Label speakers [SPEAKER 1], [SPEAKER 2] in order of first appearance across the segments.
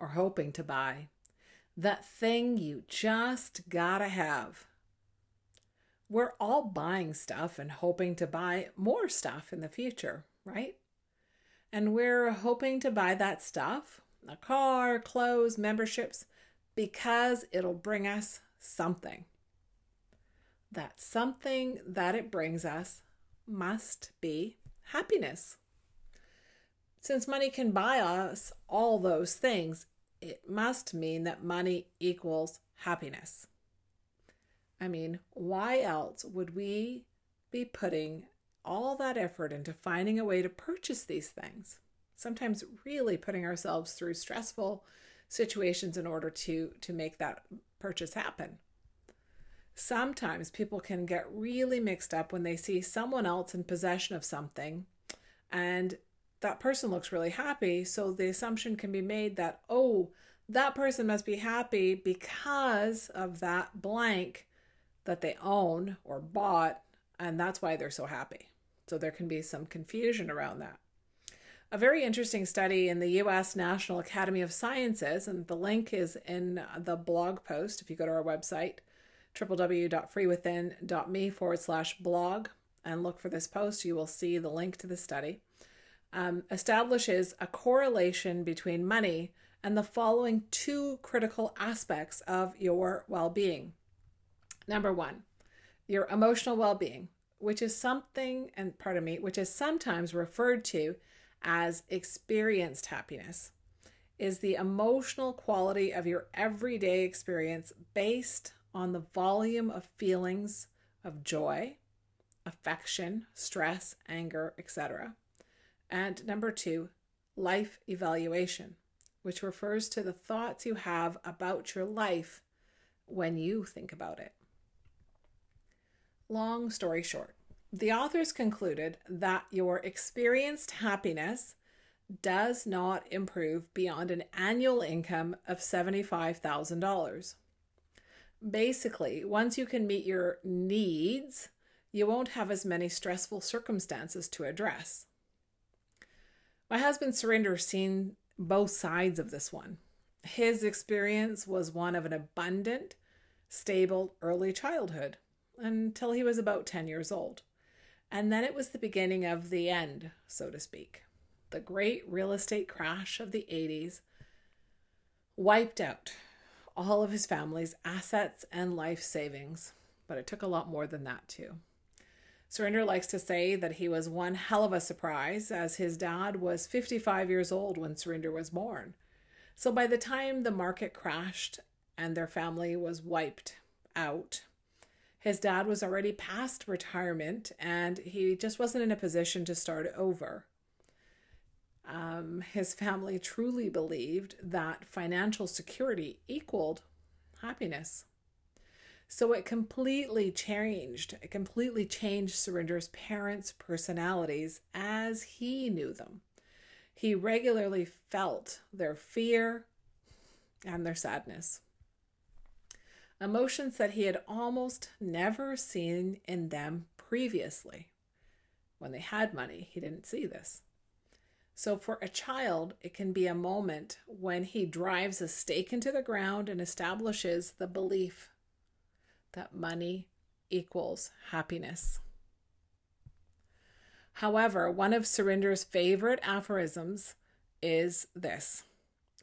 [SPEAKER 1] or hoping to buy? That thing you just gotta have. We're all buying stuff and hoping to buy more stuff in the future, right? And we're hoping to buy that stuff a car, clothes, memberships because it'll bring us something. That something that it brings us must be happiness. Since money can buy us all those things, it must mean that money equals happiness. I mean, why else would we be putting all that effort into finding a way to purchase these things? Sometimes really putting ourselves through stressful situations in order to to make that purchase happen. Sometimes people can get really mixed up when they see someone else in possession of something and that person looks really happy. So the assumption can be made that, oh, that person must be happy because of that blank that they own or bought, and that's why they're so happy. So there can be some confusion around that. A very interesting study in the US National Academy of Sciences, and the link is in the blog post if you go to our website, www.freewithin.me forward slash blog, and look for this post, you will see the link to the study um, establishes a correlation between money and the following two critical aspects of your well being. Number one, your emotional well being, which is something, and pardon me, which is sometimes referred to as experienced happiness, is the emotional quality of your everyday experience based on the volume of feelings of joy, affection, stress, anger, etc. And number two, life evaluation, which refers to the thoughts you have about your life when you think about it. Long story short, the authors concluded that your experienced happiness does not improve beyond an annual income of $75,000. Basically, once you can meet your needs, you won't have as many stressful circumstances to address. My husband Surinder seen both sides of this one. His experience was one of an abundant, stable early childhood until he was about 10 years old. And then it was the beginning of the end, so to speak. The great real estate crash of the 80s wiped out all of his family's assets and life savings, but it took a lot more than that, too. Surinder likes to say that he was one hell of a surprise, as his dad was 55 years old when Surinder was born. So by the time the market crashed and their family was wiped out, his dad was already past retirement and he just wasn't in a position to start over. Um, his family truly believed that financial security equaled happiness. So it completely changed. It completely changed Surinder's parents' personalities as he knew them. He regularly felt their fear and their sadness. Emotions that he had almost never seen in them previously. When they had money, he didn't see this. So, for a child, it can be a moment when he drives a stake into the ground and establishes the belief that money equals happiness. However, one of Surinder's favorite aphorisms is this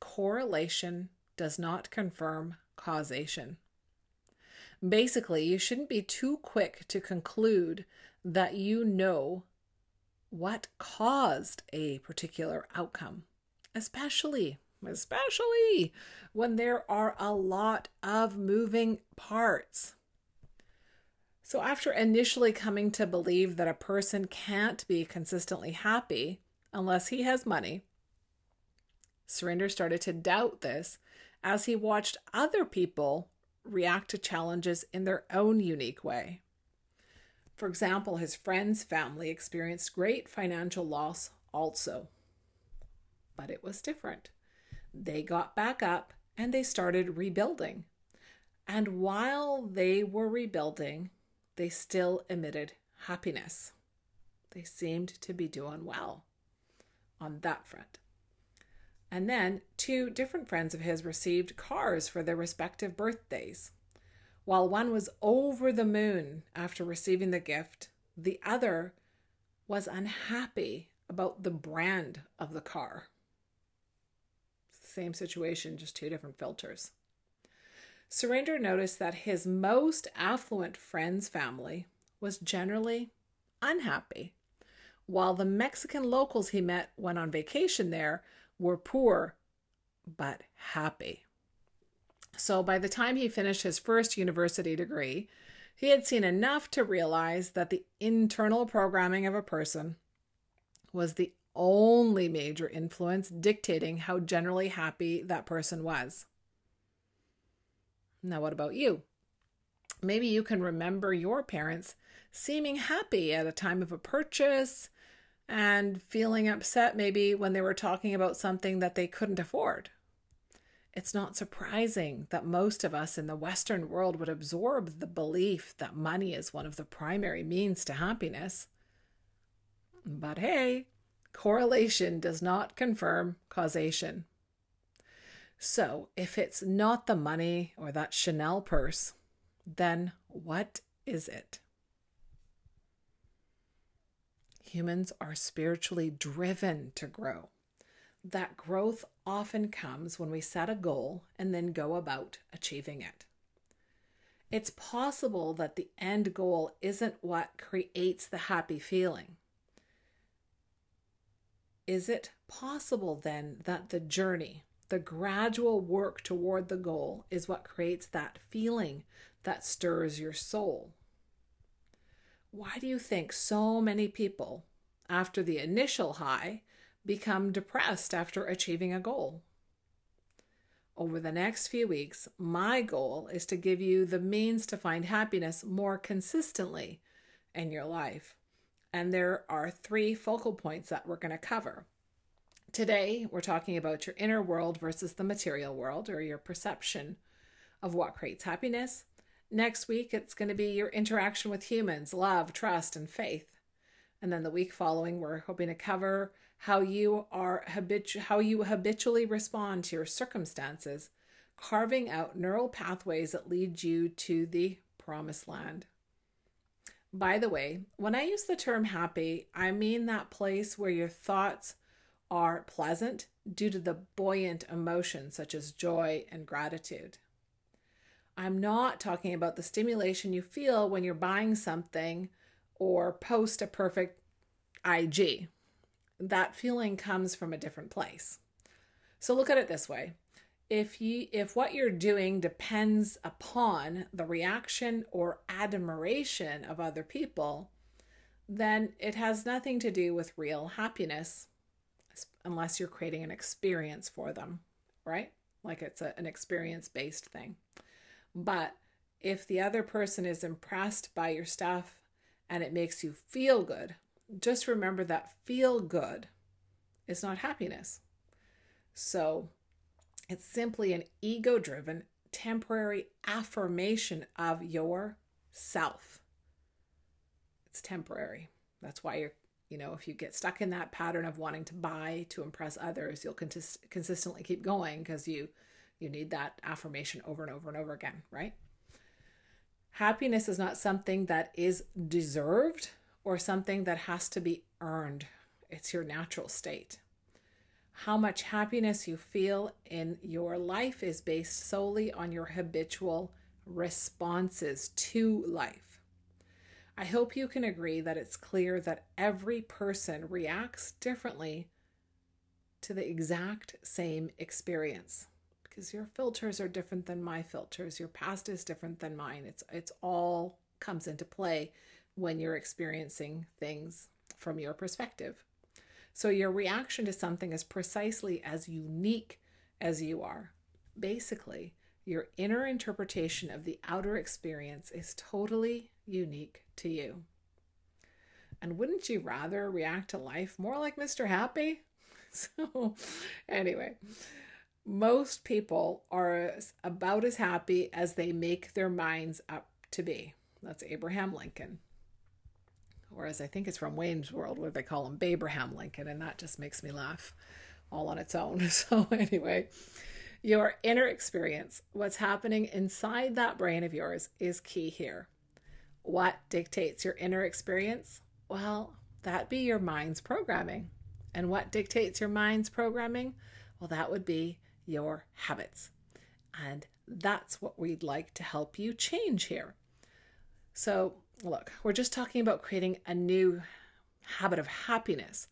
[SPEAKER 1] correlation does not confirm causation. Basically, you shouldn't be too quick to conclude that you know what caused a particular outcome, especially especially when there are a lot of moving parts. So, after initially coming to believe that a person can't be consistently happy unless he has money, Surinder started to doubt this as he watched other people react to challenges in their own unique way. For example, his friend's family experienced great financial loss also. But it was different. They got back up and they started rebuilding. And while they were rebuilding, they still emitted happiness. They seemed to be doing well on that front. And then two different friends of his received cars for their respective birthdays. While one was over the moon after receiving the gift, the other was unhappy about the brand of the car. Same situation, just two different filters. Surinder noticed that his most affluent friend's family was generally unhappy, while the Mexican locals he met when on vacation there were poor but happy. So by the time he finished his first university degree, he had seen enough to realize that the internal programming of a person was the only major influence dictating how generally happy that person was. Now, what about you? Maybe you can remember your parents seeming happy at a time of a purchase and feeling upset maybe when they were talking about something that they couldn't afford. It's not surprising that most of us in the Western world would absorb the belief that money is one of the primary means to happiness. But hey, correlation does not confirm causation. So, if it's not the money or that Chanel purse, then what is it? Humans are spiritually driven to grow that growth often comes when we set a goal and then go about achieving it. It's possible that the end goal isn't what creates the happy feeling. Is it possible then that the journey, the gradual work toward the goal, is what creates that feeling that stirs your soul? Why do you think so many people, after the initial high, become depressed after achieving a goal. Over the next few weeks, my goal is to give you the means to find happiness more consistently in your life. And there are three focal points that we're going to cover. Today, we're talking about your inner world versus the material world or your perception of what creates happiness. Next week, it's going to be your interaction with humans, love, trust, and faith. And then the week following, we're hoping to cover how you are habitu- how you habitually respond to your circumstances, carving out neural pathways that lead you to the promised land. By the way, when I use the term happy, I mean that place where your thoughts are pleasant due to the buoyant emotions such as joy and gratitude. I'm not talking about the stimulation you feel when you're buying something or post a perfect IG, that feeling comes from a different place. So look at it this way. If you if what you're doing depends upon the reaction or admiration of other people, then it has nothing to do with real happiness unless you're creating an experience for them, right? Like it's a, an experience based thing. But if the other person is impressed by your stuff and it makes you feel good, just remember that feel good is not happiness. So it's simply an ego driven, temporary affirmation of your self. It's temporary. That's why you're, you know, if you get stuck in that pattern of wanting to buy to impress others, you'll cons- consistently keep going because you you need that affirmation over and over and over again, right? Happiness is not something that is deserved or something that has to be earned. It's your natural state. How much happiness you feel in your life is based solely on your habitual responses to life. I hope you can agree that it's clear that every person reacts differently to the exact same experience because your filters are different than my filters your past is different than mine it's it's all comes into play when you're experiencing things from your perspective. So your reaction to something is precisely as unique as you are. Basically, your inner interpretation of the outer experience is totally unique to you. And wouldn't you rather react to life more like Mr. Happy? So, anyway, most people are about as happy as they make their minds up to be. That's Abraham Lincoln. Whereas I think it's from Wayne's World where they call him Abraham Lincoln, and that just makes me laugh all on its own. So, anyway, your inner experience, what's happening inside that brain of yours, is key here. What dictates your inner experience? Well, that be your mind's programming. And what dictates your mind's programming? Well, that would be your habits. And that's what we'd like to help you change here. So, look, we're just talking about creating a new habit of happiness.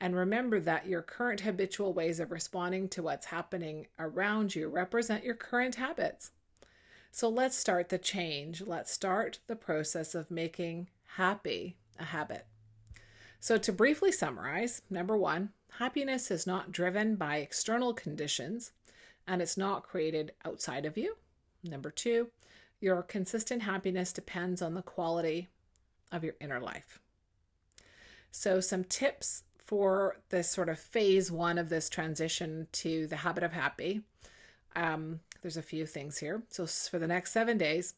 [SPEAKER 1] And remember that your current habitual ways of responding to what's happening around you represent your current habits. So let's start the change. Let's start the process of making happy a habit. So, to briefly summarize, number one, happiness is not driven by external conditions and it's not created outside of you. Number two, your consistent happiness depends on the quality of your inner life. So, some tips for this sort of phase one of this transition to the habit of happy. Um, there's a few things here. So, for the next seven days,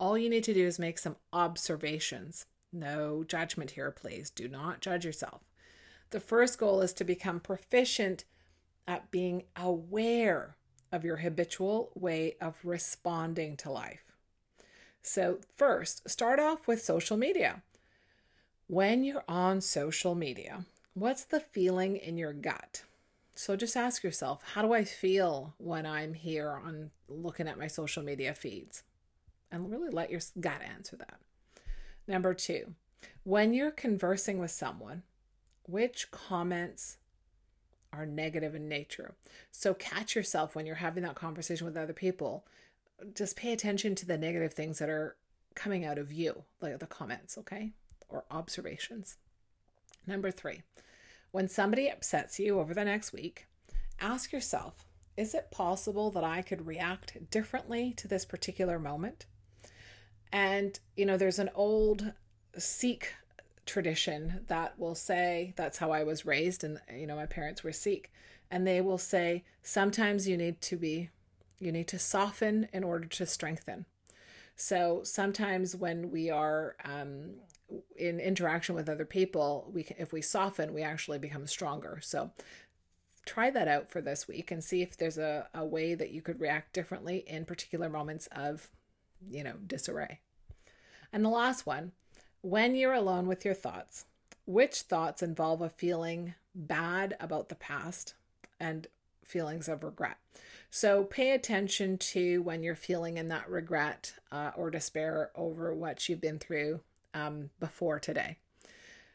[SPEAKER 1] all you need to do is make some observations. No judgment here, please. Do not judge yourself. The first goal is to become proficient at being aware of your habitual way of responding to life. So, first, start off with social media. When you're on social media, what's the feeling in your gut? So just ask yourself, how do I feel when I'm here on looking at my social media feeds? And really let your gut answer that. Number two, when you're conversing with someone, which comments are negative in nature? So catch yourself when you're having that conversation with other people. Just pay attention to the negative things that are coming out of you, like the comments, okay? Or observations. Number three, when somebody upsets you over the next week, ask yourself is it possible that I could react differently to this particular moment? And, you know, there's an old Sikh tradition that will say, that's how I was raised, and, you know, my parents were Sikh, and they will say, sometimes you need to be, you need to soften in order to strengthen. So sometimes when we are um, in interaction with other people, we can, if we soften, we actually become stronger. So try that out for this week and see if there's a, a way that you could react differently in particular moments of, you know, disarray. And the last one, when you're alone with your thoughts, which thoughts involve a feeling bad about the past and feelings of regret? So pay attention to when you're feeling in that regret uh, or despair over what you've been through um, before today.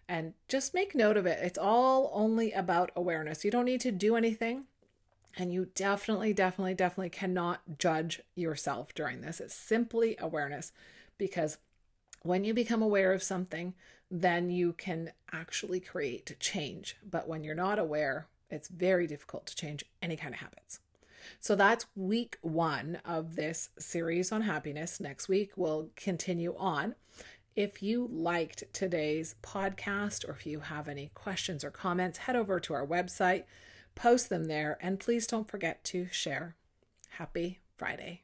[SPEAKER 1] And just make note of it. It's all only about awareness. You don't need to do anything. And you definitely, definitely, definitely cannot judge yourself during this. It's simply awareness because when you become aware of something, then you can actually create change. But when you're not aware, it's very difficult to change any kind of habits. So that's week one of this series on happiness. Next week, we'll continue on. If you liked today's podcast or if you have any questions or comments, head over to our website, post them there, and please don't forget to share. Happy Friday.